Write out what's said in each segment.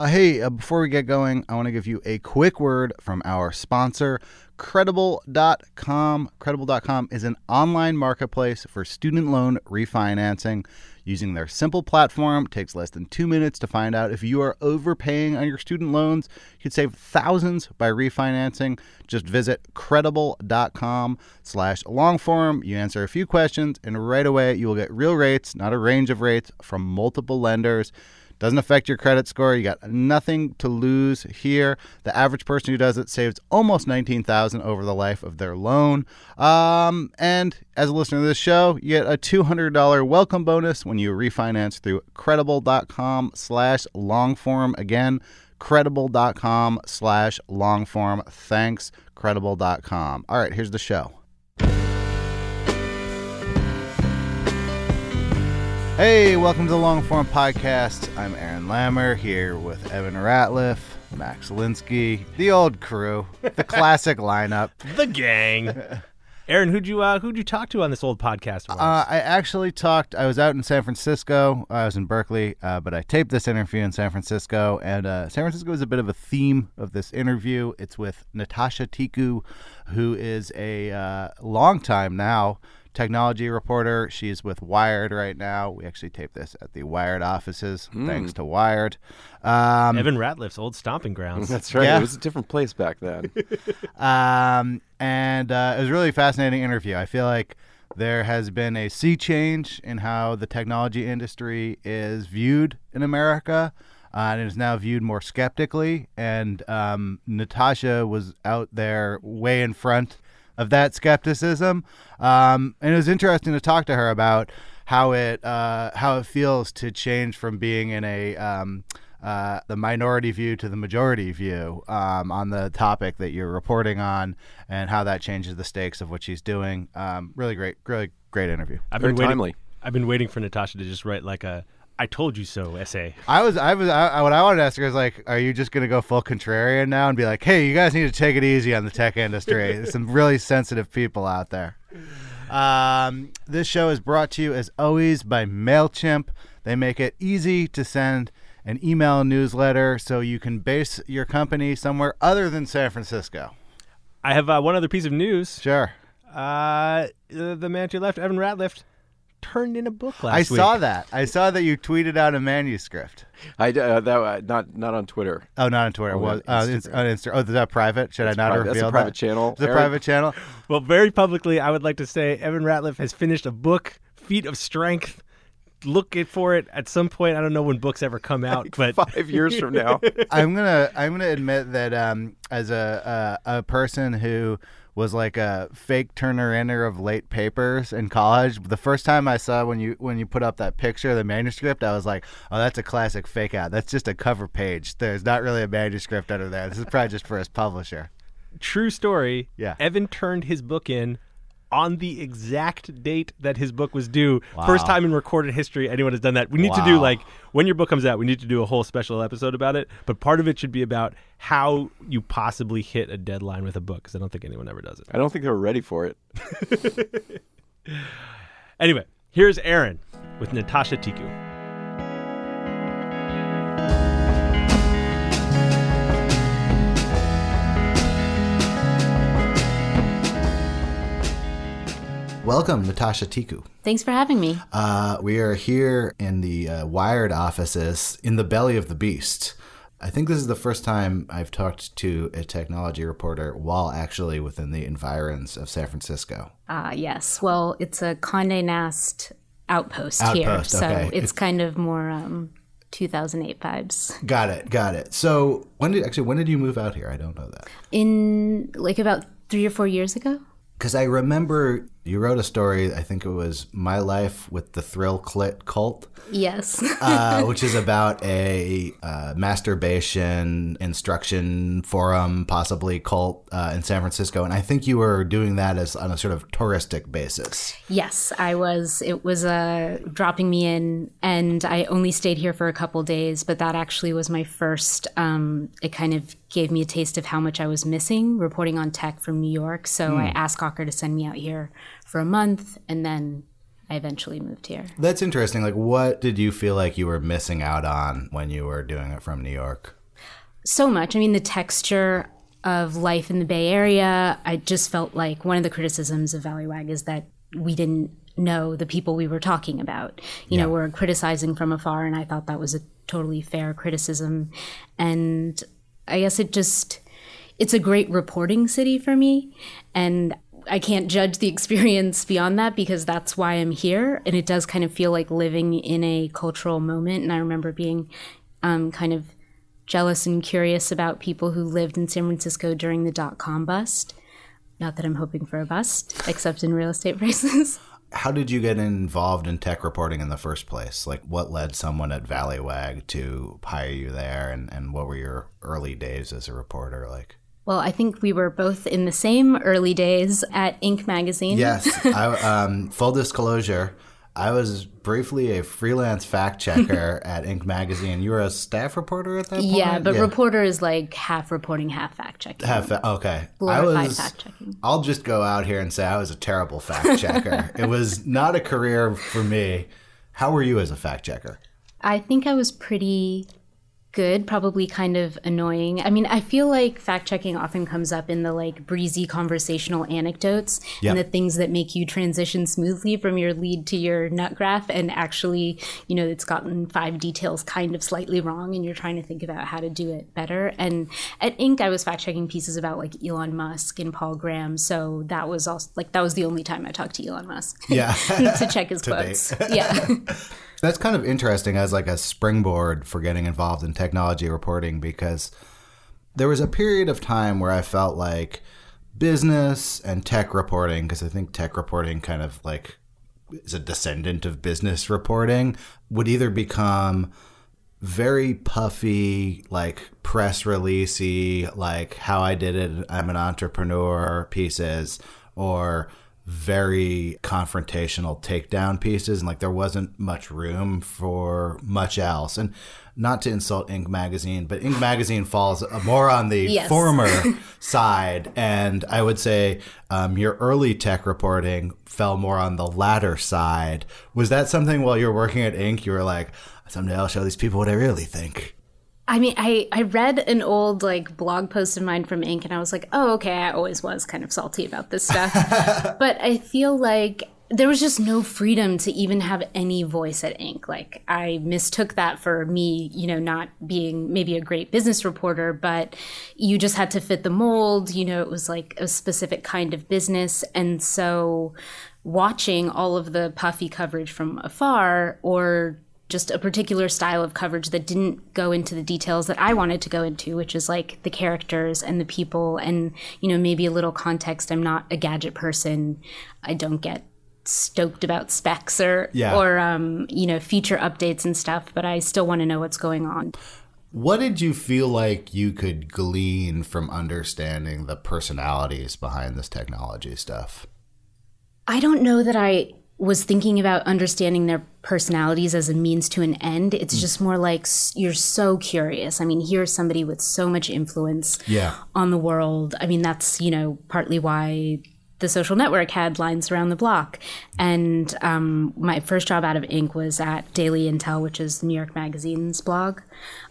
Uh, hey, uh, before we get going, I want to give you a quick word from our sponsor, Credible.com. Credible.com is an online marketplace for student loan refinancing. Using their simple platform takes less than two minutes to find out if you are overpaying on your student loans. You could save thousands by refinancing. Just visit credible.com slash longform. You answer a few questions, and right away you will get real rates, not a range of rates, from multiple lenders. Doesn't affect your credit score. You got nothing to lose here. The average person who does it saves almost nineteen thousand over the life of their loan. Um, and as a listener to this show, you get a two hundred dollar welcome bonus when you refinance through credible.com slash longform. Again, credible.com slash longform. Thanks, credible.com. All right, here's the show. Hey, welcome to the Long Form Podcast. I'm Aaron Lammer here with Evan Ratliff, Max Linsky, the old crew, the classic lineup. the gang. Aaron, who'd you uh, who'd you talk to on this old podcast? Uh, I actually talked. I was out in San Francisco. I was in Berkeley, uh, but I taped this interview in San Francisco. And uh, San Francisco is a bit of a theme of this interview. It's with Natasha Tiku, who is a uh, long time now technology reporter. She's with Wired right now. We actually taped this at the Wired offices, thanks to Wired. Um, Evan Ratliff's old stomping grounds. That's right. Yeah. It was a different place back then. um, and uh, it was a really fascinating interview. I feel like there has been a sea change in how the technology industry is viewed in America. Uh, and it is now viewed more skeptically. And um, Natasha was out there way in front of that skepticism. Um, and it was interesting to talk to her about how it uh, how it feels to change from being in a um, uh, the minority view to the majority view um, on the topic that you're reporting on, and how that changes the stakes of what she's doing. Um, really great, really great interview. I've Very waiting. timely. I've been waiting for Natasha to just write like a "I told you so" essay. I was, I was, I, what I wanted to ask her is like, are you just going to go full contrarian now and be like, hey, you guys need to take it easy on the tech industry? There's some really sensitive people out there. Um, this show is brought to you as always by Mailchimp. They make it easy to send an email newsletter so you can base your company somewhere other than San Francisco. I have uh, one other piece of news. Sure. Uh, the the man to your left, Evan Ratliff, turned in a book last I week. I saw that. I saw that you tweeted out a manuscript. I uh, that uh, not not on Twitter. Oh, not on Twitter. Oh, was on uh, Instagram. on Insta- Oh, is that private? Should That's I not private. That's a private that? channel. It's a Eric- private channel. Well, very publicly, I would like to say Evan Ratliff has finished a book, Feet of Strength. Look it for it at some point. I don't know when books ever come out, but Five years from now. I'm gonna I'm gonna admit that um, as a, a a person who was like a fake turner inner of late papers in college. The first time I saw when you when you put up that picture of the manuscript, I was like, "Oh, that's a classic fake out. That's just a cover page. There's not really a manuscript under there. This is probably just for his publisher." true story. Yeah. Evan turned his book in on the exact date that his book was due. First time in recorded history anyone has done that. We need to do like when your book comes out, we need to do a whole special episode about it. But part of it should be about how you possibly hit a deadline with a book because I don't think anyone ever does it. I don't think they're ready for it. Anyway, here's Aaron with Natasha Tiku. Welcome, Natasha Tiku. Thanks for having me. Uh, we are here in the uh, Wired offices in the belly of the beast. I think this is the first time I've talked to a technology reporter while actually within the environs of San Francisco. Ah, yes. Well, it's a Condé Nast outpost, here, Outpost, so okay. it's kind of more um, 2008 vibes. Got it, got it. So when did actually when did you move out here? I don't know that In like about three or four years ago. because I remember you wrote a story. I think it was my life with the thrill clit cult. Yes. uh, which is about a uh, masturbation instruction forum, possibly cult uh, in San Francisco. And I think you were doing that as on a sort of touristic basis. yes, I was. It was uh, dropping me in, and I only stayed here for a couple days, but that actually was my first. Um, it kind of gave me a taste of how much I was missing reporting on tech from New York. So I asked Gawker to send me out here for a month, and then I eventually moved here. That's interesting. Like, what did you feel like you were missing out on when you were doing it from New York? so much. I mean, the texture of life in the Bay Area. I just felt like one of the criticisms of Valleywag is that we didn't know the people we were talking about. You know, we're criticizing from afar, and I thought that was a totally fair criticism. And I guess it just, it's a great reporting city for me. And I can't judge the experience beyond that because that's why I'm here. And it does kind of feel like living in a cultural moment. And I remember being um, kind of jealous and curious about people who lived in San Francisco during the dot com bust. Not that I'm hoping for a bust, except in real estate prices. How did you get involved in tech reporting in the first place? Like, what led someone at Valleywag to hire you there? And, and what were your early days as a reporter like? Well, I think we were both in the same early days at Inc. magazine. Yes. I, um, full disclosure, I was briefly a freelance fact checker at Inc. Magazine. You were a staff reporter at that point? Yeah, but reporter is like half reporting, half fact checking. Half fa- okay. I was. fact checking. I'll just go out here and say I was a terrible fact checker. it was not a career for me. How were you as a fact checker? I think I was pretty good, probably kind of annoying. I mean, I feel like fact checking often comes up in the like breezy conversational anecdotes and the things that make you transition smoothly from your lead to your nut graph. And actually, you know, it's gotten five details kind of slightly wrong and you're trying to think about how to do it better. And at Inc., I was fact checking pieces about like Elon Musk and Paul Graham. So that was also like, that was the only time I talked to Elon Musk. Yeah. to check his quotes. yeah. That's kind of interesting as like a springboard for getting involved in technology reporting because there was a period of time where I felt like business and tech reporting because I think tech reporting kind of like is a descendant of business reporting would either become very puffy, like press releasey, like how I did it, I'm an entrepreneur pieces, or very confrontational takedown pieces. And like there wasn't much room for much else. And not to insult Inc. Magazine, but Inc. Magazine falls more on the Yes. former side. And I would say um, your early tech reporting fell more on the latter side. Was that something while you were working at Inc., you were like, someday I'll show these people what I really think? I mean, I, I read an old like blog post of mine from Inc. and I was like, oh, okay, I always was kind of salty about this stuff. but I feel like there was just no freedom to even have any voice at Inc. Like I mistook that for me, you know, not being maybe a great business reporter, but you just had to fit the mold. You know, it was like a specific kind of business. And so watching all of the puffy coverage from afar or just a particular style of coverage that didn't go into the details that I wanted to go into, which is like the characters and the people and, you know, maybe a little context. I'm not a gadget person. I don't get stoked about specs or Yeah. or um, you know, feature updates and stuff, but I still want to know what's going on. What did you feel like you could glean from understanding the personalities behind this technology stuff? I don't know that I was thinking about understanding their personalities as a means to an end. It's just more like you're so curious. I mean, here's somebody with so much influence Yeah. on the world. I mean, that's, you know, partly why the social network had lines around the block. And um, my first job out of Inc. was at Daily Intel, which is New York Magazine's blog.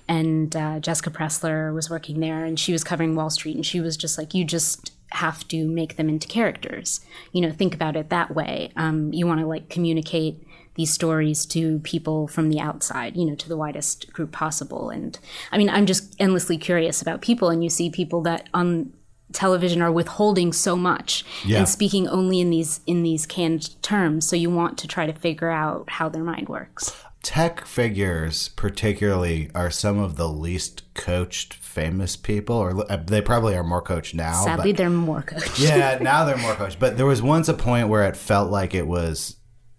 And uh, Jessica Pressler was working there and she was covering Wall Street. And she was just like, you just have to make them into characters. You know, think about it that way. Um, you want to like communicate these stories to people from the outside, you know, to the widest group possible. And I mean, I'm just endlessly curious about people, and you see people that on television are withholding so much Yeah. and speaking only in these in these canned terms. So you want to try to figure out how their mind works. Tech figures, particularly, are some of the least coached famous people, or uh, they probably are more coached now. Sadly, but- they're more coached. yeah, now they're more coached. But there was once a point where it felt like it was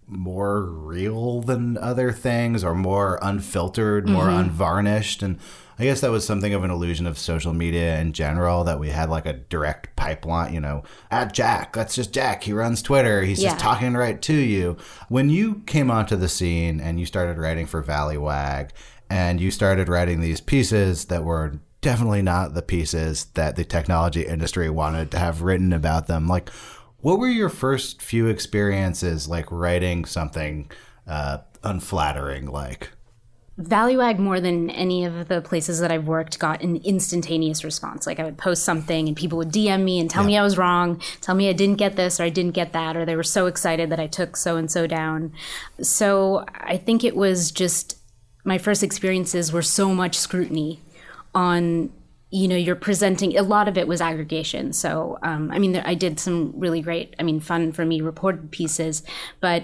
more real than other things, or more unfiltered, more unvarnished, and I guess that was something of an illusion of social media in general. That we had like a direct pipeline, you know, at Jack. That's just Jack. He runs Twitter. He's Yeah. just talking right to you. When you came onto the scene and you started writing for Valleywag, and you started writing these pieces that were definitely not the pieces that the technology industry wanted to have written about them. Like, what were your first few experiences like writing something uh, unflattering? Like, Valleywag more than any of the places that I've worked got an instantaneous response. Like I would post something and people would DM me and tell me I was wrong, tell me I didn't get this or I didn't get that, or they were so excited that I took so and so down. So I think it was just my first experiences were so much scrutiny on you know you're presenting a lot of it was aggregation. So um, i mean there, i did some really great i mean fun for me reported pieces but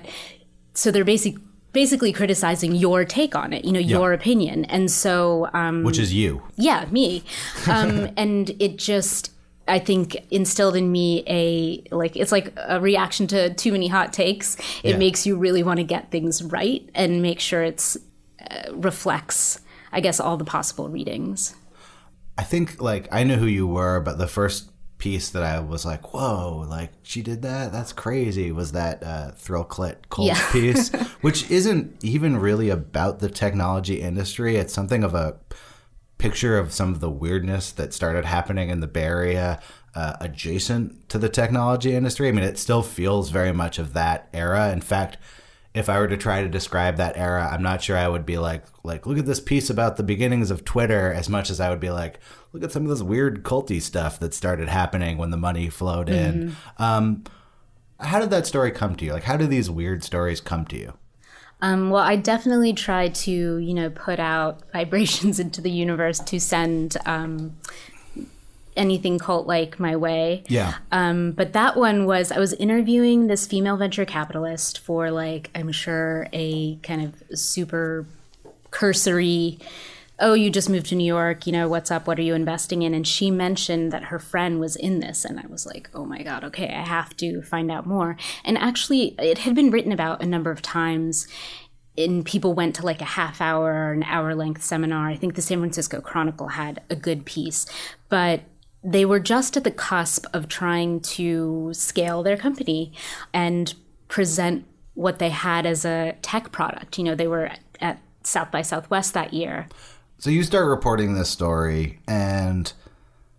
so they're basic, basically criticizing your take on it you know your opinion. And so um, which is you. yeah me. Um, and it just i think instilled in me a like it's like a reaction to too many hot takes. It Yeah. makes you really want to get things right and make sure it's uh, reflects i guess all the possible readings I think like I knew who you were, but the first piece that I was like, "Whoa!" Like she did that. That's crazy. Was that uh, Thrill Clit Cult Yeah. piece, which isn't even really about the technology industry. It's something of a picture of some of the weirdness that started happening in the Bay Area uh, adjacent to the technology industry. I mean, it still feels very much of that era. In fact, if I were to try to describe that era, I'm not sure I would be like, like, look at this piece about the beginnings of Twitter as much as I would be like, look at some of this weird culty stuff that started happening when the money flowed in. Um, how did that story come to you? Like, how do these weird stories come to you? Um, well, I definitely try to, you know, put out vibrations into the universe to send um, anything cult like my way. Yeah. Um, but that one was I was interviewing this female venture capitalist for like I'm sure a kind of super cursory. Oh, you just moved to New York. You know what's up? What are you investing in? And she mentioned that her friend was in this, and I was like, oh my god, okay, I have to find out more. And actually, it had been written about a number of times and people went to like a half hour or an hour length seminar. I think the San Francisco Chronicle had a good piece, but they were just at the cusp of trying to scale their company and present what they had as a tech product. You know, they were at South by Southwest that year. So you start reporting this story, and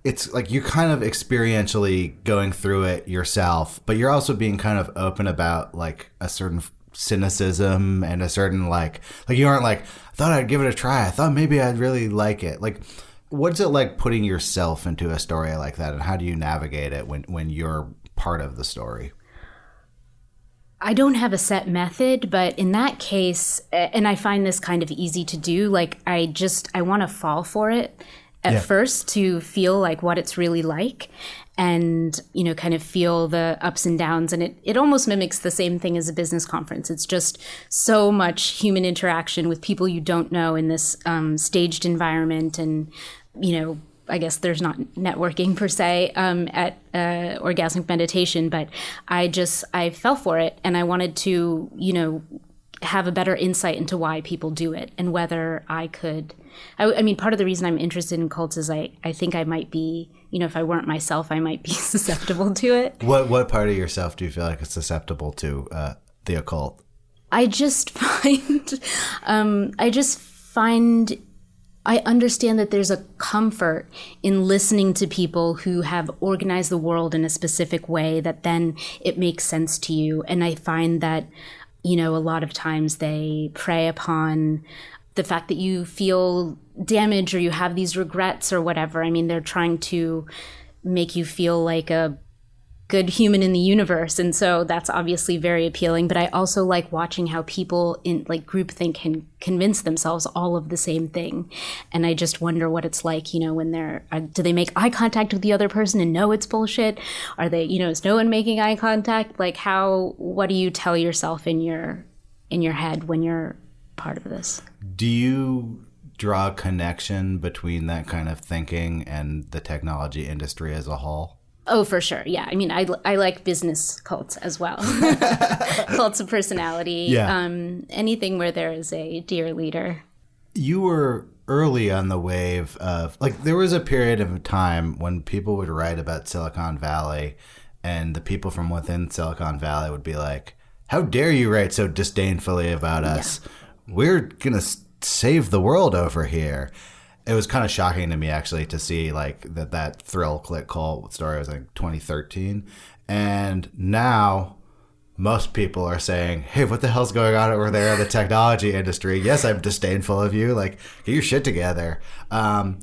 it's like you're kind of experientially going through it yourself, but you're also being kind of open about like a certain cynicism and a certain like like you aren't like I thought I'd give it a try. I thought maybe I'd really like it. Like what's it like putting yourself into a story like that and how do you navigate it when when you're part of the story? I don't have a set method, but in that case, and I find this kind of easy to do, like I just I want to fall for it at Yeah. first to feel like what it's really like and you know kind of feel the ups and downs. And it it almost mimics the same thing as a business conference. It's just so much human interaction with people you don't know in this um, staged environment. And you know I guess there's not networking per se um, at uh, orgasmic meditation, but I just I fell for it, and I wanted to you know have a better insight into why people do it and whether I could. I, I mean, part of the reason I'm interested in cults is I I think I might be you know if I weren't myself, I might be susceptible to it. What what part of yourself do you feel like is susceptible to uh, the occult? I just find, um, I just find, I understand that there's a comfort in listening to people who have organized the world in a specific way that then it makes sense to you. And I find that, you know, a lot of times they prey upon the fact that you feel damaged or you have these regrets or whatever. I mean, they're trying to make you feel like a good human in the universe. And so that's obviously very appealing but i also like watching how people in like groupthink can convince themselves all of the same thing. And i just wonder what it's like you know when they're uh, do they make eye contact with the other person and know it's bullshit? Are they you know is no one making eye contact? Like how what do you tell yourself in your in your head when you're part of this? Do you draw a connection between that kind of thinking and the technology industry as a whole? Oh, for sure. Yeah. I mean, I, I like business cults as well. cults of personality. Yeah. Um, anything where there is a dear leader. you were early on the wave of like there was a period of time when people would write about Silicon Valley and the people from within Silicon Valley would be like how dare you write so disdainfully about us we're going to save the world over here it was kind of shocking to me actually to see like that that thrill clit cult story was like 2013 and now most people are saying, "Hey, what the hell's going on over there in the technology industry?" Yes, I'm disdainful of you. Like, get your shit together. Um,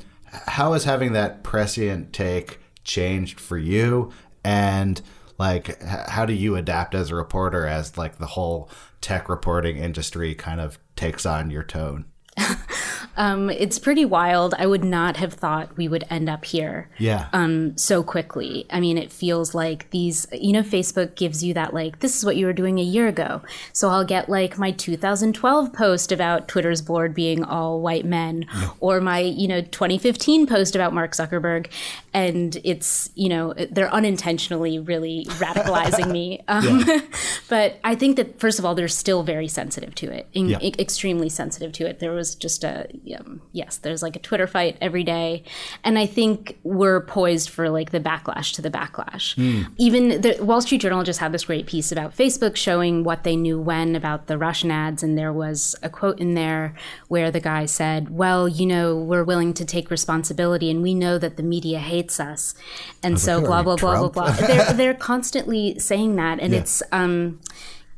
how has having that prescient take changed for you? And like, how do you adapt as a reporter as like the whole tech reporting industry kind of takes on your tone? Um, it's pretty wild. I would not have thought we would end up here Yeah. um, so quickly. I mean, it feels like these, you know, Facebook gives you that, like, this is what you were doing a year ago. So I'll get like my 2012 post about Twitter's board being all white men, or my, you know, 2015 post about Mark Zuckerberg. And it's, you know, they're unintentionally really radicalizing me. Um, but I think that, first of all, they're still very sensitive to it, in, Yeah. extremely sensitive to it. There was just a, um, yes, there's like a Twitter fight every day. And I think we're poised for like the backlash to the backlash. Even the Wall Street Journal just had this great piece about Facebook showing what they knew when about the Russian ads. And there was a quote in there where the guy said, Well, you know, we're willing to take responsibility and we know that the media hates us. And so who blah, blah, you, blah, blah, blah. they're, they're constantly saying that. And it's, um,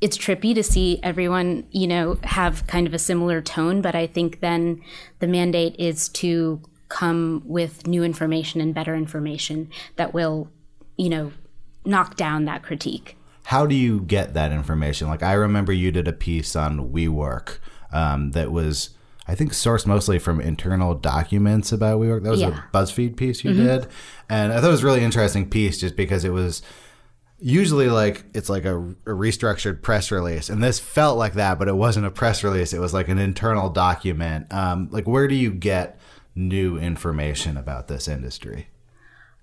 it's trippy to see everyone, you know, have kind of a similar tone, but I think then the mandate is to come with new information and better information that will, you know, knock down that critique. how do you get that information? Like I remember you did a piece on WeWork um, that was, I think, sourced mostly from internal documents about WeWork. That was Yeah. a BuzzFeed piece you did, and I thought it was a really interesting piece just because it was usually like it's like a, a restructured press release, and this felt like that, but it wasn't a press release. It was like an internal document. Um, like where do you get new information about this industry?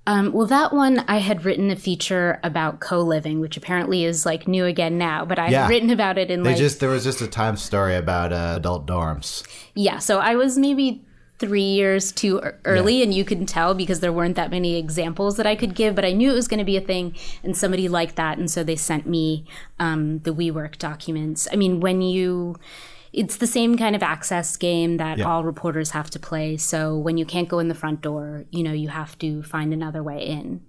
Um, well, that one I had written a feature about co-living, which apparently is like new again now, but I Yeah. had written about it in They like just there was just a time story about uh, adult dorms. Yeah, so I was maybe three years too ear- early, and you can tell because there weren't that many examples that I could give, but I knew it was going to be a thing, and somebody liked that, and so they sent me um, the WeWork documents. I mean, when you. It's the same kind of access game that Yeah. all reporters have to play. So when you can't go in the front door, you know, you have to find another way in.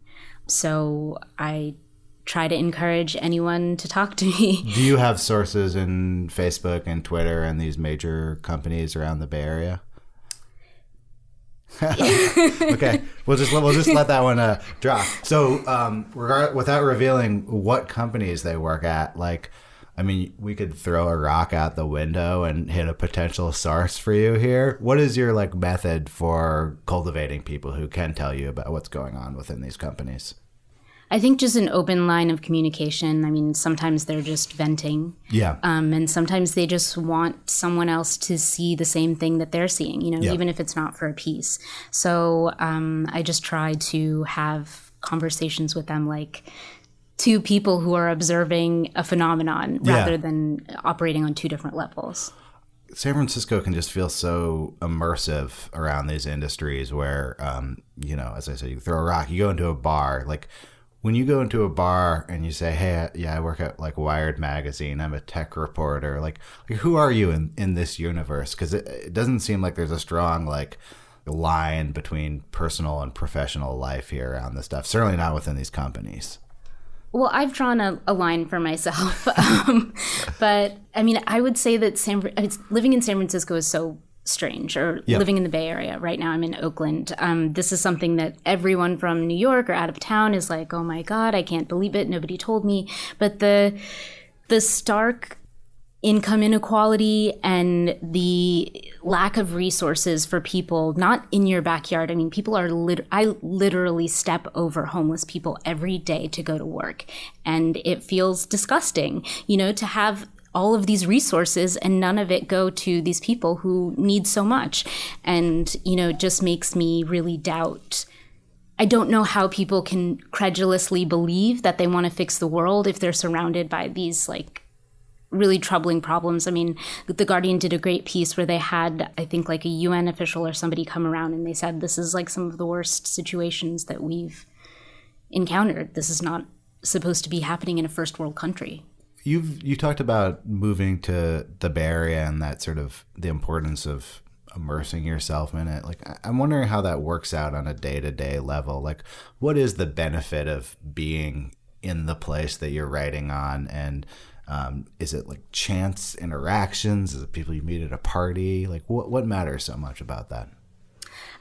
So I try to encourage anyone to talk to me. Do you have sources in Facebook and Twitter and these major companies around the Bay Area? okay, we'll just we'll just let that one uh, drop. So, um, regard, without revealing what companies they work at, like, I mean, we could throw a rock out the window and hit a potential source for you here. What is your like method for cultivating people who can tell you about what's going on within these companies? I think just an open line of communication. I mean, sometimes they're just venting. Yeah, Um, and sometimes they just want someone else to see the same thing that they're seeing, you know, Yeah. even if it's not for a piece. So um, I just try to have conversations with them like two people who are observing a phenomenon Yeah. rather than operating on two different levels. San Francisco can just feel so immersive around these industries where, um, you know, as I said, you throw a rock, you go into a bar. Like when you go into a bar and you say, "Hey, yeah, I work at like Wired magazine. I'm a tech reporter." Like, like who are you in in this universe? Because it, it doesn't seem like there's a strong like line between personal and professional life here around this stuff. Certainly not within these companies. Well, I've drawn a, a line for myself, um, but I mean, I would say that San living in San Francisco is so strange or Yeah. living in the Bay Area. Right now, I'm in Oakland. Um, this is something that everyone from New York or out of town is like, oh my God, I can't believe it. Nobody told me. But the, the stark income inequality and the lack of resources for people not in your backyard. I mean, people are lit- I literally step over homeless people every day to go to work and it feels disgusting, you know, to have all of these resources and none of it go to these people who need so much. And, you know, just makes me really doubt I don't know how people can credulously believe that they want to fix the world if they're surrounded by these like really troubling problems. I mean, The Guardian did a great piece where they had, I think, like a UN official or somebody come around and they said, this is like some of the worst situations that we've encountered. This is not supposed to be happening in a first world country. You've you talked about moving to the Bay Area and that sort of the importance of immersing yourself in it. Like I'm wondering how that works out on a day to day level. Like what is the benefit of being in the place that you're writing on and um, is it like chance interactions? Is it people you meet at a party? Like what what matters so much about that?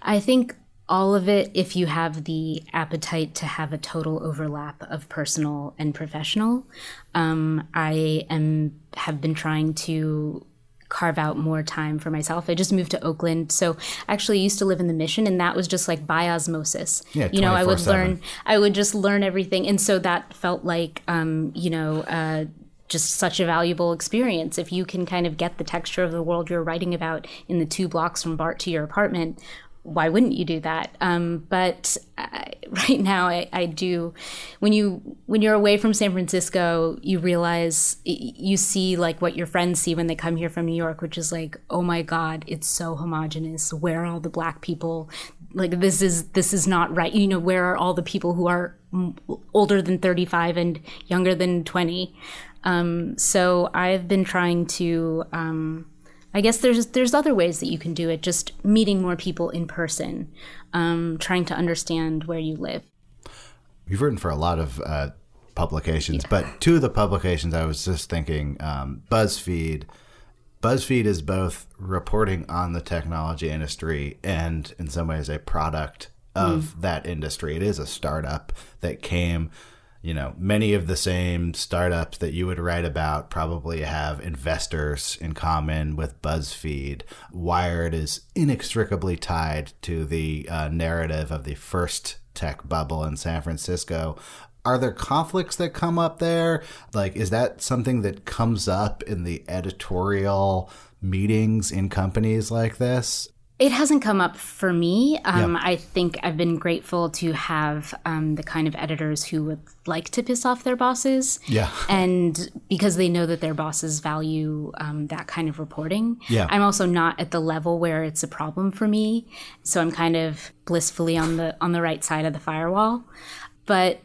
I think all of it, if you have the appetite to have a total overlap of personal and professional, um, I am have been trying to carve out more time for myself. I just moved to Oakland, so actually used to live in the Mission, and that was just like by osmosis. Yeah, you know, I would learn, I would just learn everything, and so that felt like, um, you know. Uh, just such a valuable experience. If you can kind of get the texture of the world you're writing about in the two blocks from BART to your apartment, why wouldn't you do that? Um, but I, right now, I, I do. When you when you're away from San Francisco, you realize you see like what your friends see when they come here from New York, which is like, oh my God, it's so homogenous. Where are all the black people? Like this is this is not right. You know, where are all the people who are older than 35 and younger than 20? Um, so I've been trying to. Um, I guess there's there's other ways that you can do it. Just meeting more people in person, um, trying to understand where you live. You've written for a lot of uh, publications, but two of the publications I was just thinking um, BuzzFeed. BuzzFeed is both reporting on the technology industry and, in some ways, a product of that industry. It is a startup that came, you know, many of the same startups that you would write about probably have investors in common with BuzzFeed. Wired is inextricably tied to the uh, narrative of the first tech bubble in San Francisco. Are there conflicts that come up there? Like, is that something that comes up in the editorial meetings in companies like this? It hasn't come up for me. Um, Yeah. I think I've been grateful to have um, the kind of editors who would like to piss off their bosses. Yeah. And because they know that their bosses value um, that kind of reporting. Yeah. I'm also not at the level where it's a problem for me. So I'm kind of blissfully on the on the right side of the firewall. But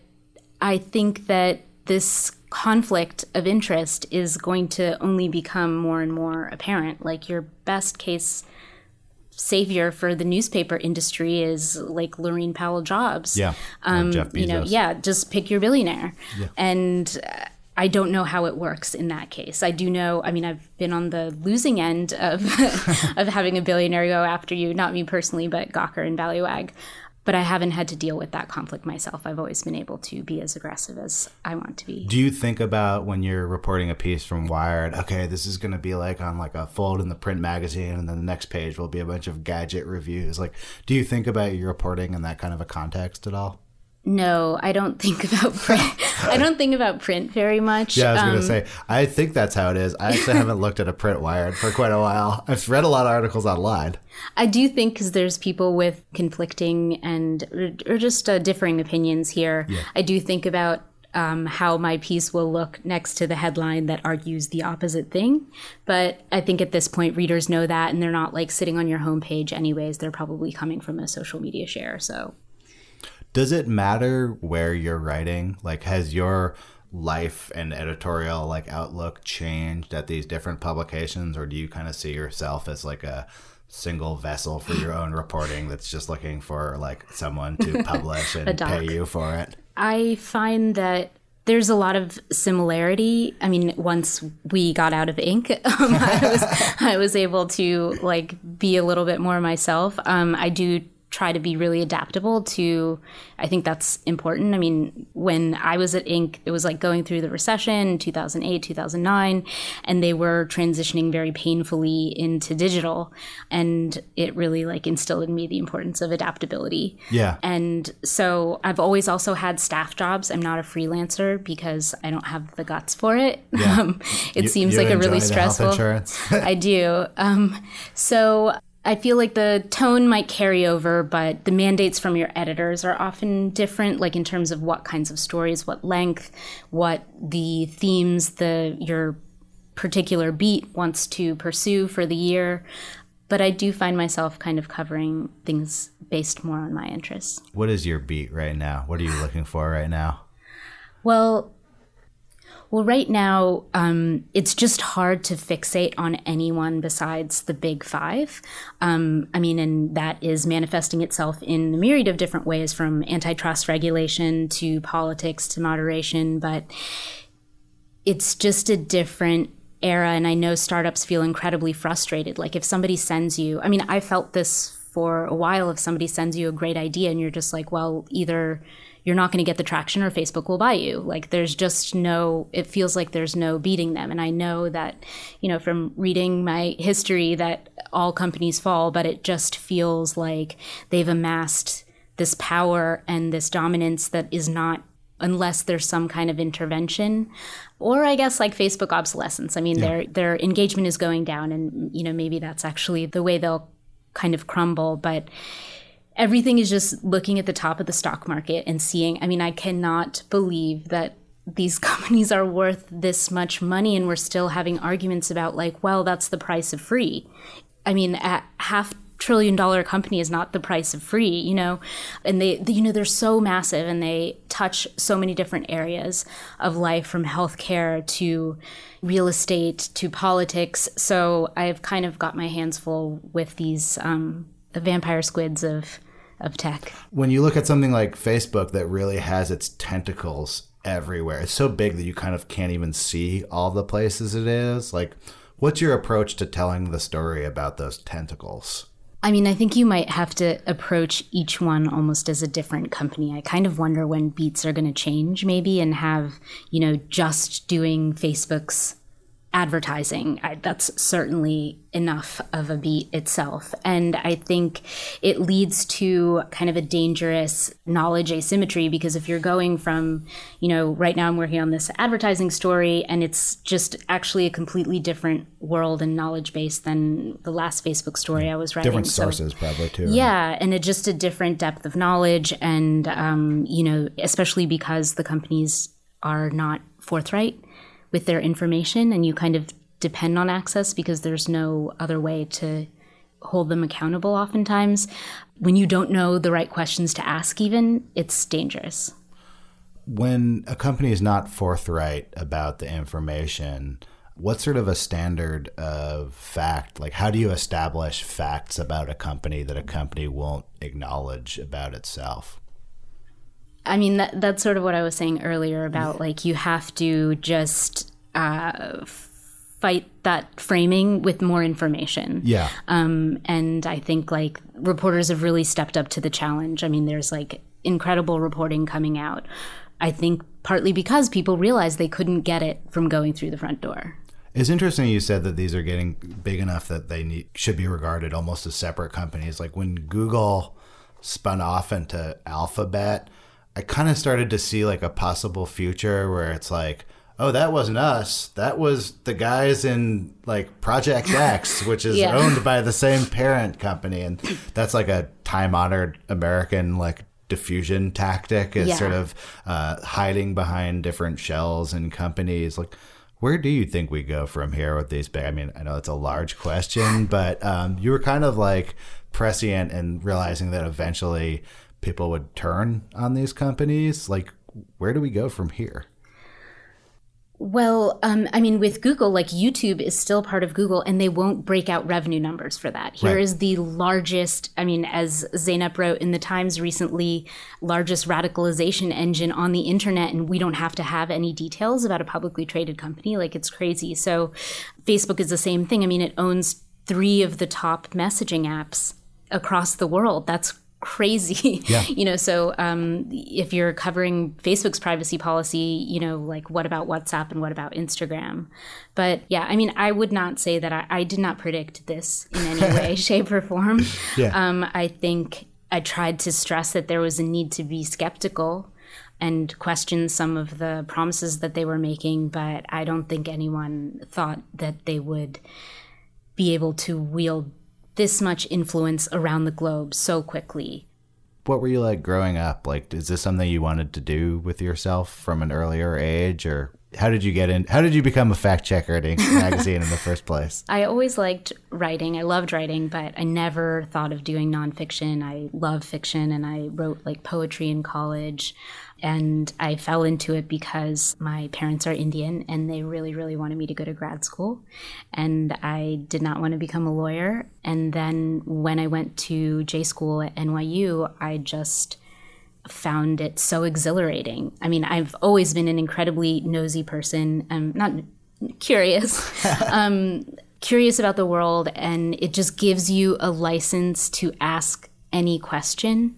I think that this conflict of interest is going to only become more and more apparent. Like your best case savior for the newspaper industry is like Laurene Powell Jobs. Yeah. Um, Jeff you know, yeah, just pick your billionaire. And uh, I don't know how it works in that case. I do know, I mean, I've been on the losing end of of having a billionaire go after you, not me personally, but Gawker and Valleywag. But I haven't had to deal with that conflict myself. I've always been able to be as aggressive as I want to be. Do you think about when you're reporting a piece from Wired, okay, this is going to be like on like a fold in the print magazine and then the next page will be a bunch of gadget reviews. Like, do you think about your reporting in that kind of a context at all? No, I don't think about print. I don't think about print very much. Yeah, I was going Um, to say, I think that's how it is. I actually haven't looked at a print Wired for quite a while. I've read a lot of articles online. I do think because there's people with conflicting and or, or just uh, differing opinions here. Yeah. I do think about um, how my piece will look next to the headline that argues the opposite thing. But I think at this point, readers know that, and they're not like sitting on your homepage anyways. They're probably coming from a social media share. So Does it matter where you're writing? Like, has your life and editorial like outlook changed at these different publications, or do you kind of see yourself as like a single vessel for your own reporting that's just looking for like someone to publish and pay you for it? I find that there's a lot of similarity. I mean, once we got out of Inc., um, I was I was able to like be a little bit more myself. Um, I do try to be really adaptable to i think that's important i mean when i was at Inc. it was like going through the recession 2008 2009 and they were transitioning very painfully into digital and it really like instilled in me the importance of adaptability Yeah. and so i've always also had staff jobs i'm not a freelancer because i don't have the guts for it um, it You- seems you like a really stressful insurance? I do. Um, so I feel like the tone might carry over, but the mandates from your editors are often different, like in terms of what kinds of stories, what length, what the themes the your particular beat wants to pursue for the year. But I do find myself kind of covering things based more on my interests. What is your beat right now? What are you looking for right now? Well, well, right now, um, it's just hard to fixate on anyone besides the big five. Um, I mean, and that is manifesting itself in a myriad of different ways from antitrust regulation to politics to moderation. But it's just a different era. And I know startups feel incredibly frustrated. Like if somebody sends you, I mean, I felt this for a while. If somebody sends you a great idea and you're just like, well, either you're not going to get the traction or Facebook will buy you. Like there's just no, it feels like there's no beating them. And I know that, you know, from reading my history that all companies fall, but it just feels like they've amassed this power and this dominance that is not unless there's some kind of intervention or i guess like facebook obsolescence i mean their their engagement is going down and you know maybe that's actually the way they'll kind of crumble but everything is just looking at the top of the stock market and seeing i mean i cannot believe that these companies are worth this much money and we're still having arguments about like well that's the price of free. I mean a half trillion dollar company is not the price of free you know? And they, they you know they're so massive and they touch so many different areas of life from healthcare to real estate to politics. So i've kind of got my hands full with these um, vampire squids of of tech When you look at something like Facebook that really has its tentacles everywhere, it's so big that you kind of can't even see all the places it is. Like, what's your approach to telling the story about those tentacles? I mean, I think you might have to approach each one almost as a different company. I kind of wonder when beats are going to change, maybe, and have, you know, just doing Facebook's advertising. I, that's certainly enough of a beat itself. And I think it leads to kind of a dangerous knowledge asymmetry because if you're going from, you know, right now I'm working on this advertising story and it's just actually a completely different world and knowledge base than the last Facebook story I was writing. Different So- sources, probably, too. yeah, and it just a different depth of knowledge, and um, you know, especially because the companies are not forthright with their information, and you kind of depend on access because there's no other way to hold them accountable. Oftentimes, when you don't know the right questions to ask, even it's dangerous. When a company is not forthright about the information, what sort of a standard of fact? Like, how do you establish facts about a company that a company won't acknowledge about itself? I mean, that, that's sort of what I was saying earlier about like you have to just uh, fight that framing with more information. Yeah. Um, and I think like reporters have really stepped up to the challenge. I mean, there's like incredible reporting coming out. I think partly because people realized they couldn't get it from going through the front door. It's interesting you said that these are getting big enough that they need, should be regarded almost as separate companies. Like when Google spun off into Alphabet, I kind of started to see like a possible future where it's like, oh, that wasn't us. That was the guys in like Project X, which is Yeah. owned by the same parent company. And that's like a time honored American like diffusion tactic is Yeah. sort of uh, hiding behind different shells and companies. Like, where do you think we go from here with these big? I mean, I know it's a large question, but um, you were kind of like prescient and realizing that eventually people would turn on these companies. Like, where do we go from here? Well, um, I mean, with Google, like YouTube is still part of Google, and they won't break out revenue numbers for that. Here is Right. the largest, I mean, as Zeynep wrote in the Times recently, largest radicalization engine on the internet, and we don't have to have any details about a publicly traded company. Like, it's crazy. So, Facebook is the same thing. I mean, it owns three of the top messaging apps across the world. That's crazy. Yeah. you know, so um, if you're covering Facebook's privacy policy, you know, like what about WhatsApp and what about Instagram? But yeah, I mean, I would not say that I, I did not predict this in any way, shape, or form. Yeah. Um, I think I tried to stress that there was a need to be skeptical and question some of the promises that they were making, but I don't think anyone thought that they would be able to wield this much influence around the globe so quickly. What were you like growing up? Like, is this something you wanted to do with yourself from an earlier age, or how did you get in? How did you become a fact checker at Inc. magazine in the first place? I always liked writing. I loved writing, but I never thought of doing nonfiction. I love fiction and I wrote like poetry in college. And I fell into it because my parents are Indian and they really, really wanted me to go to grad school. And I did not want to become a lawyer. And then when I went to J school at NYU, I just found it so exhilarating. I mean, I've always been an incredibly nosy person. I'm not curious, um, curious about the world, and it just gives you a license to ask any question.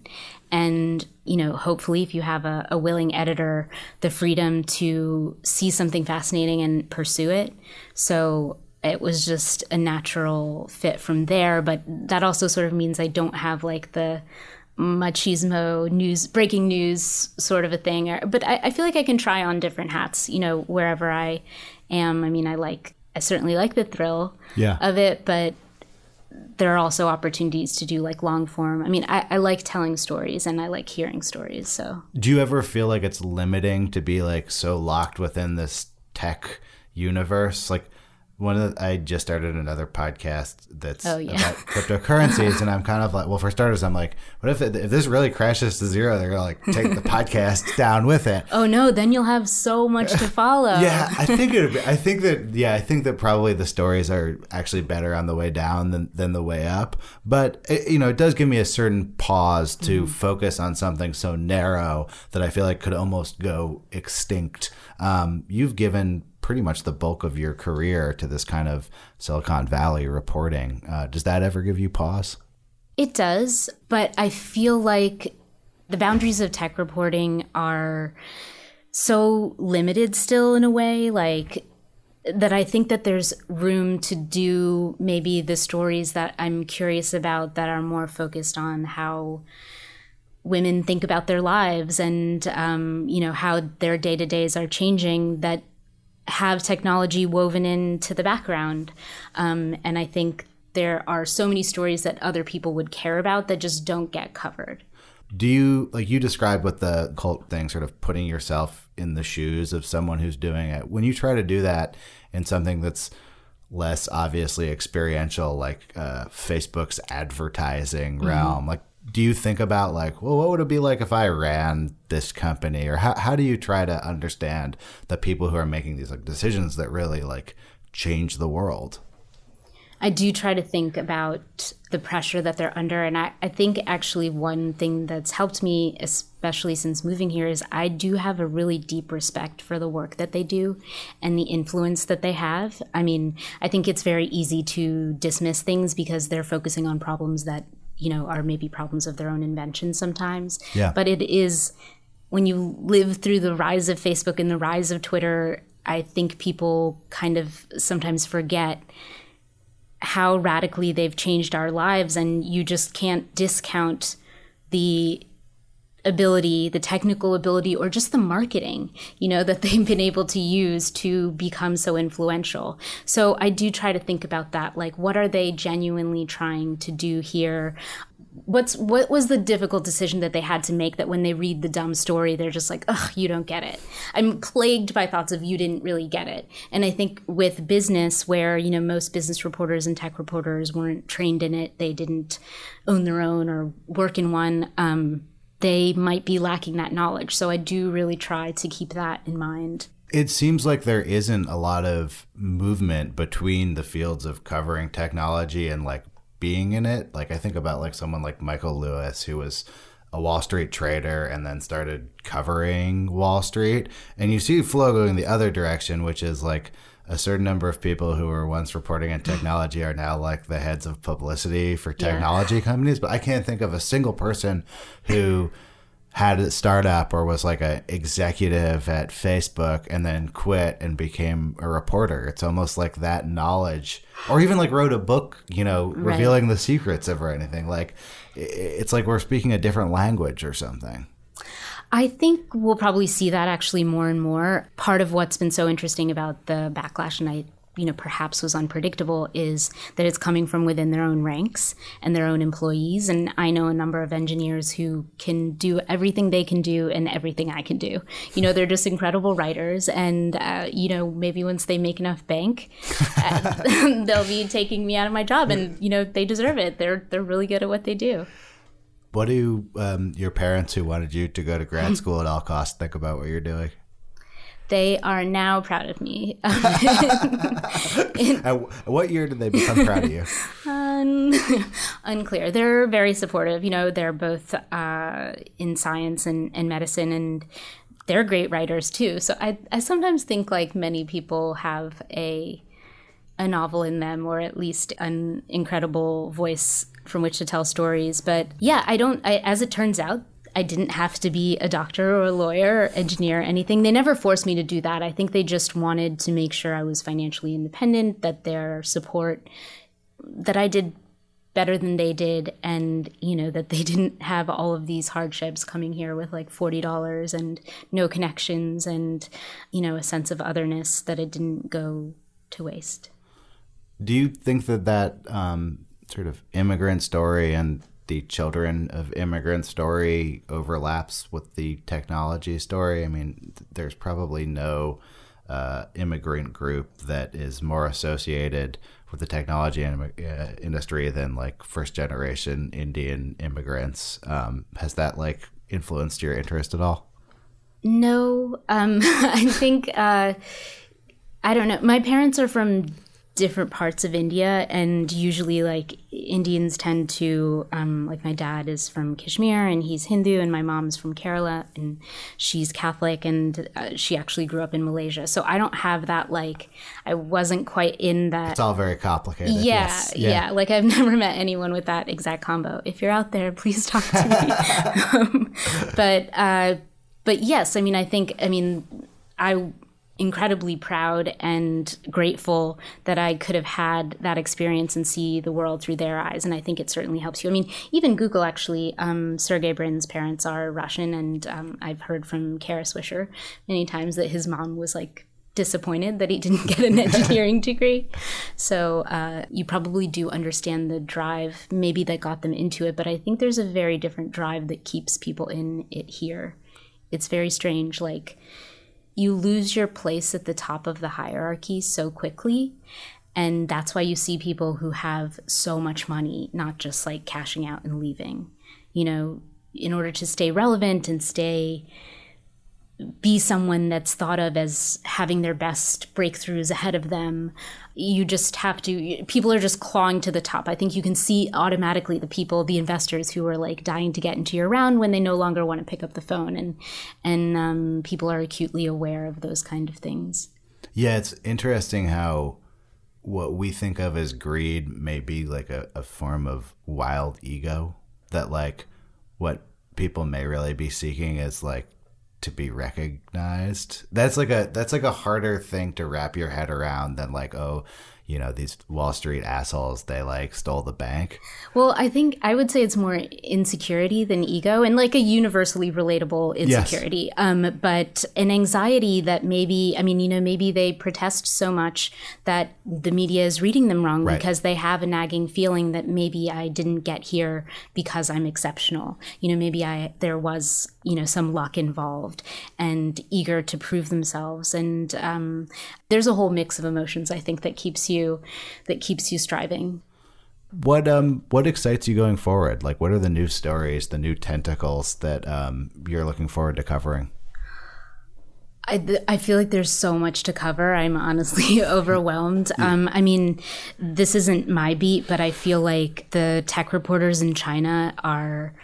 And, you know, hopefully, if you have a, a willing editor, the freedom to see something fascinating and pursue it. So it was just a natural fit from there. But that also sort of means I don't have like the machismo news breaking news sort of a thing but I, I feel like i can try on different hats you know wherever i am i mean i like i certainly like the thrill Yeah. of it but there are also opportunities to do like long form i mean I, I like telling stories and i like hearing stories so Do you ever feel like it's limiting to be like so locked within this tech universe? Like one of the, I just started another podcast that's Oh, yeah. about cryptocurrencies, and I'm kind of like, well, for starters, I'm like, what if it, if this really crashes to zero? They're gonna like take the podcast down with it. oh no then you'll have so much to follow Yeah, I think it. I think that. Yeah, I think that probably the stories are actually better on the way down than than the way up. But it, you know, it does give me a certain pause to focus on something so narrow that I feel like could almost go extinct. Um, you've given pretty much the bulk of your career to this kind of Silicon Valley reporting. Uh, does that ever give you pause? It does, but I feel like the boundaries of tech reporting are so limited still in a way like that I think that there's room to do maybe the stories that I'm curious about that are more focused on how women think about their lives and um, you know how their day to days are changing that have technology woven into the background. Um, and I think there are so many stories that other people would care about that just don't get covered. Do you like you described with the cult thing, sort of putting yourself in the shoes of someone who's doing it? When you try to do that in something that's less obviously experiential, like uh, Facebook's advertising realm, like do you think about like, well, what would it be like if I ran this company, or how how do you try to understand the people who are making these like decisions that really like change the world? I do try to think about the pressure that they're under. And I, I think actually one thing that's helped me, especially since moving here, is I do have a really deep respect for the work that they do and the influence that they have. I mean, I think it's very easy to dismiss things because they're focusing on problems that, you know, are maybe problems of their own invention sometimes. Yeah. But it is when you live through the rise of Facebook and the rise of Twitter, I think people kind of sometimes forget how radically they've changed our lives and you just can't discount the ability the technical ability or just the marketing you know that they've been able to use to become so influential. So i do try to think about that like what are they genuinely trying to do here? What's what was the difficult decision that they had to make that when they read the dumb story they're just like ugh you don't get it. I'm plagued by thoughts of you didn't really get it. And i think with business where you know most business reporters and tech reporters weren't trained in it they didn't own their own or work in one um, they might be lacking that knowledge so i do really try to keep that in mind It seems like there isn't a lot of movement between the fields of covering technology and like being in it. Like I think about like someone like Michael Lewis who was a Wall Street trader and then started covering Wall Street. And you see flow going the other direction, which is like a certain number of people who were once reporting on technology are now like the heads of publicity for technology companies. But I can't think of a single person who had a startup or was like a executive at Facebook and then quit and became a reporter. It's almost like that knowledge, or even like wrote a book, you know, Right. revealing the secrets of or anything. Like it's like we're speaking a different language or something. I think we'll probably see that actually more and more. Part of what's been so interesting about the backlash, and I, you know, perhaps was unpredictable, is that it's coming from within their own ranks and their own employees. And I know a number of engineers who can do everything they can do and everything I can do. You know, they're just incredible writers, and uh, you know, maybe once they make enough bank, uh, they'll be taking me out of my job, and you know, they deserve it. They're they're really good at what they do. What do um, your parents who wanted you to go to grad school at all costs think about what you're doing? They are now proud of me. Wh- what year did they become proud of you? Un- unclear. They're very supportive. You know, they're both uh, in science and, and medicine, and they're great writers too. So I, I sometimes think like many people have a a novel in them, or at least an incredible voice from which to tell stories. But yeah, I don't. I, as it turns out. I didn't have to be a doctor or a lawyer or engineer or anything. They never forced me to do that. I think they just wanted to make sure I was financially independent, that their support that I did better than they did and you know that they didn't have all of these hardships coming here with like $40 and no connections and you know a sense of otherness that it didn't go to waste Do you think that that um, sort of immigrant story and the children of immigrant story overlaps with the technology story? I mean, th- there's probably no uh, immigrant group that is more associated with the technology uh, industry than like first generation Indian immigrants. Um, has that like influenced your interest at all? No, um, I think uh, I don't know. My parents are from different parts of India, and usually, like Indians tend to um, like my dad is from Kashmir, and he's Hindu, and my mom's from Kerala, and she's Catholic, and uh, she actually grew up in Malaysia. So I don't have that like I wasn't quite in that It's all very complicated. yeah, yes. yeah, Like I've never met anyone with that exact combo. If you're out there, please talk to me. um, but uh, but yes, I mean, I think, I mean, I incredibly proud and grateful that I could have had that experience and see the world through their eyes. And I think it certainly helps you. I mean, even Google actually, um, Sergey Brin's parents are Russian, and um, I've heard from Kara Swisher many times that his mom was like disappointed that he didn't get an engineering degree. So uh, you probably do understand the drive, maybe that got them into it, but I think there's a very different drive that keeps people in it here. It's very strange. Like, you lose your place at the top of the hierarchy so quickly. And that's why you see people who have so much money, not just like cashing out and leaving. You know, in order to stay relevant and stay be someone that's thought of as having their best breakthroughs ahead of them. You just have to, people are just clawing to the top. I think you can see automatically the people, the investors who are like dying to get into your round when they no longer want to pick up the phone. And, and um, people are acutely aware of those kind of things. Yeah, it's interesting how what we think of as greed may be like a, a form of wild ego. That, like, what people may really be seeking is like to be recognized. That's like a that's like a harder thing to wrap your head around than like, oh, you know, these Wall Street assholes, they like stole the bank. Well, I think I would say it's more insecurity than ego and like a universally relatable insecurity. Um, but an anxiety that maybe, I mean, you know, maybe they protest so much that the media is reading them wrong Right. because they have a nagging feeling that maybe I didn't get here because I'm exceptional. You know, maybe I, there was, you know, some luck involved and eager to prove themselves. And um, there's a whole mix of emotions, I think, that keeps you, that keeps you striving. What um what excites you going forward? Like, what are the new stories, the new tentacles that um you're looking forward to covering? I, th- I feel like there's so much to cover. I'm honestly overwhelmed. Um, I mean, this isn't my beat, but I feel like the tech reporters in China are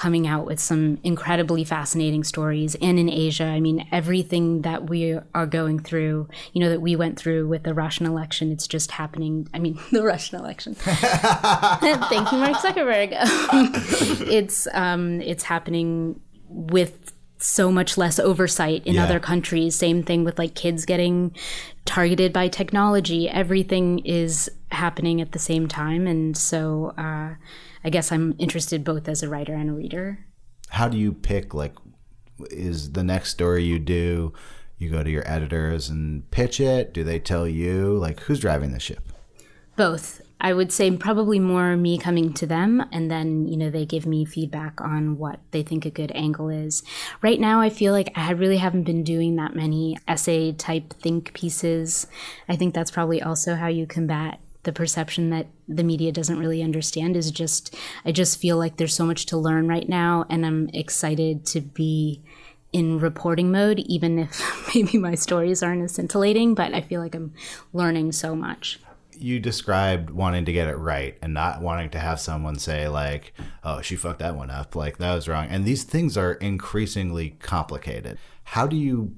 coming out with some incredibly fascinating stories. And in Asia, I mean, everything that we are going through, you know, that we went through with the Russian election, it's just happening. I mean, the Russian election. Thank you, Mark Zuckerberg. it's um, it's happening with so much less oversight in Yeah. other countries. Same thing with like kids getting targeted by technology. Everything is happening at the same time, and so uh, I guess I'm interested both as a writer and a reader. How do you pick like is the next story you do you go to your editors and pitch it? Do they tell you like who's driving the ship? Both. I would say probably more me coming to them and then, you know, they give me feedback on what they think a good angle is. Right now, I feel like I really haven't been doing that many essay type think pieces. I think that's probably also how you combat the perception that the media doesn't really understand is just, I just feel like there's so much to learn right now and I'm excited to be in reporting mode, even if maybe my stories aren't as scintillating, but I feel like I'm learning so much. You described wanting to get it right and not wanting to have someone say like, "Oh, she fucked that one up. Like that was wrong." And these things are increasingly complicated. How do you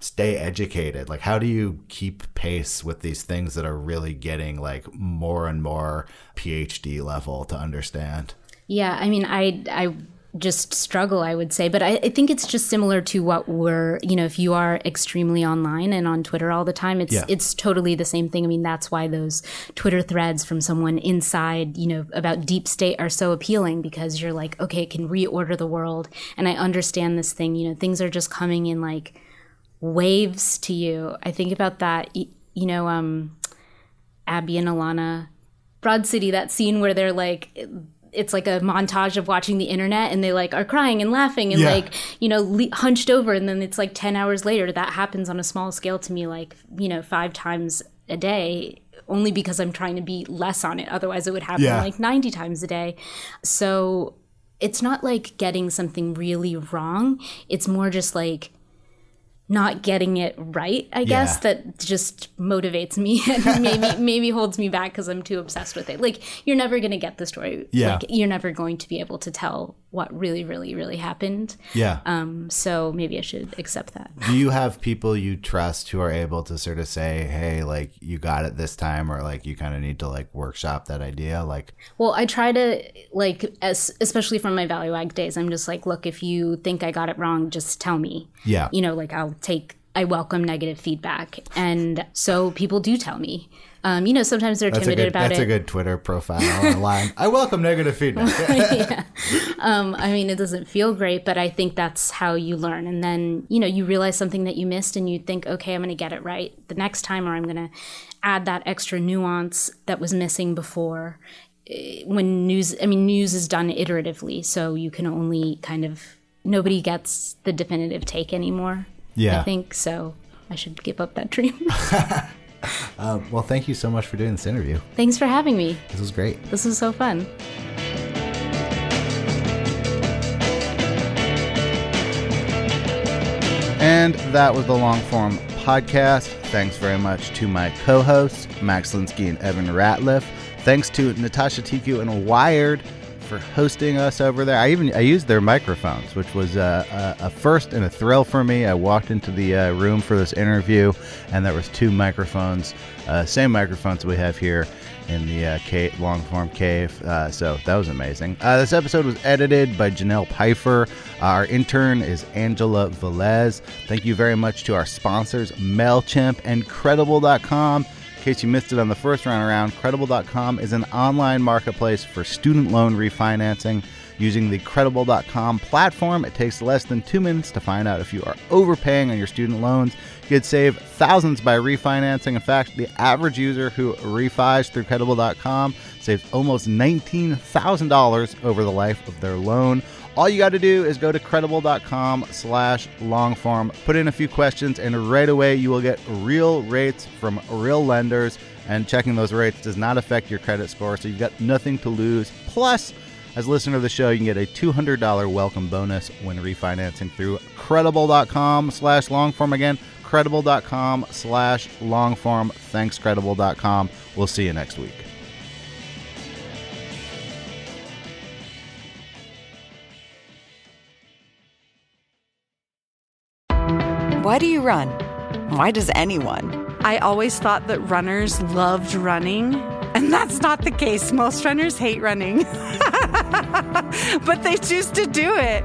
stay educated? Like how do you keep pace with these things that are really getting like more and more PhD level to understand? Yeah, I mean, I I just struggle, I would say, but I, I think it's just similar to what we're, you know, if you are extremely online and on Twitter all the time, it's Yeah. it's totally the same thing. I mean, that's why those Twitter threads from someone inside, you know, about deep state are so appealing because you're like, okay, it can reorder the world, and I understand this thing. You know, things are just coming in like waves to you. I think about that, you know, um, Abbi and Ilana, Broad City, that scene where they're like, it's like a montage of watching the internet and they like are crying and laughing and Yeah. like, you know, le- hunched over. And then it's like 10 hours later. That happens on a small scale to me, like, you know, five times a day. Only because I'm trying to be less on it. Otherwise, it would happen Yeah. like 90 times a day. So it's not like getting something really wrong. It's more just like not getting it right, I guess, Yeah. that just motivates me and maybe maybe holds me back because I'm too obsessed with it. Like you're never gonna get the story. Yeah. Like you're never going to be able to tell what really, really, really happened. Yeah. Um, so maybe I should accept that. do you have people you trust who are able to sort of say, "Hey, like you got it this time," or like you kind of need to like workshop that idea? Like, Well, I try to like, as especially from my Valleywag days, I'm just like, look, if you think I got it wrong, just tell me. Yeah. You know, like I'll take. I welcome negative feedback, and so people do tell me. Um, you know, sometimes they're that's timid about that's it. That's a good Twitter profile online. I welcome negative feedback. Um, I mean, it doesn't feel great, but I think that's how you learn. And then, you know, you realize something that you missed and you think, okay, I'm going to get it right the next time, or I'm going to add that extra nuance that was missing before. Eh, When news, I mean, news is done iteratively, so you can only kind of, nobody gets the definitive take anymore. Yeah. I think so. I should give up that dream. Um, well, thank you so much for doing this interview. Thanks for having me. This was great. This was so fun. And that was the long form podcast. Thanks very much to my co hosts, Max Linsky and Evan Ratliff. Thanks to Natasha Tiku and Wired for hosting us over there. I even I used their microphones, which was a, a, first and a thrill for me. I walked into the uh, room for this interview, and there was two microphones, uh, same microphones we have here in the uh, cave, long form cave. Uh, so that was amazing. Uh, this episode was edited by Janelle Pfeiffer. Our intern is Angela Velez. Thank you very much to our sponsors, MailChimp and Credible.com. In case you missed it on the first round around, Credible.com is an online marketplace for student loan refinancing. Using the Credible.com platform, it takes less than two minutes to find out if you are overpaying on your student loans. You could save thousands by refinancing. In fact, the average user who refis through Credible.com saves almost $19,000 over the life of their loan. All you got to do is go to credible.com slash longform, put in a few questions, and right away you will get real rates from real lenders. And checking those rates does not affect your credit score, so you've got nothing to lose. Plus, As a listener of the show, you can get a $200 welcome bonus when refinancing through credible.com slash longform. Again, credible.com slash longform. Thanks, credible.com. We'll see you next week. Why do you run? Why does anyone? I always thought that runners loved running, and that's not the case. Most runners hate running, but they choose to do it.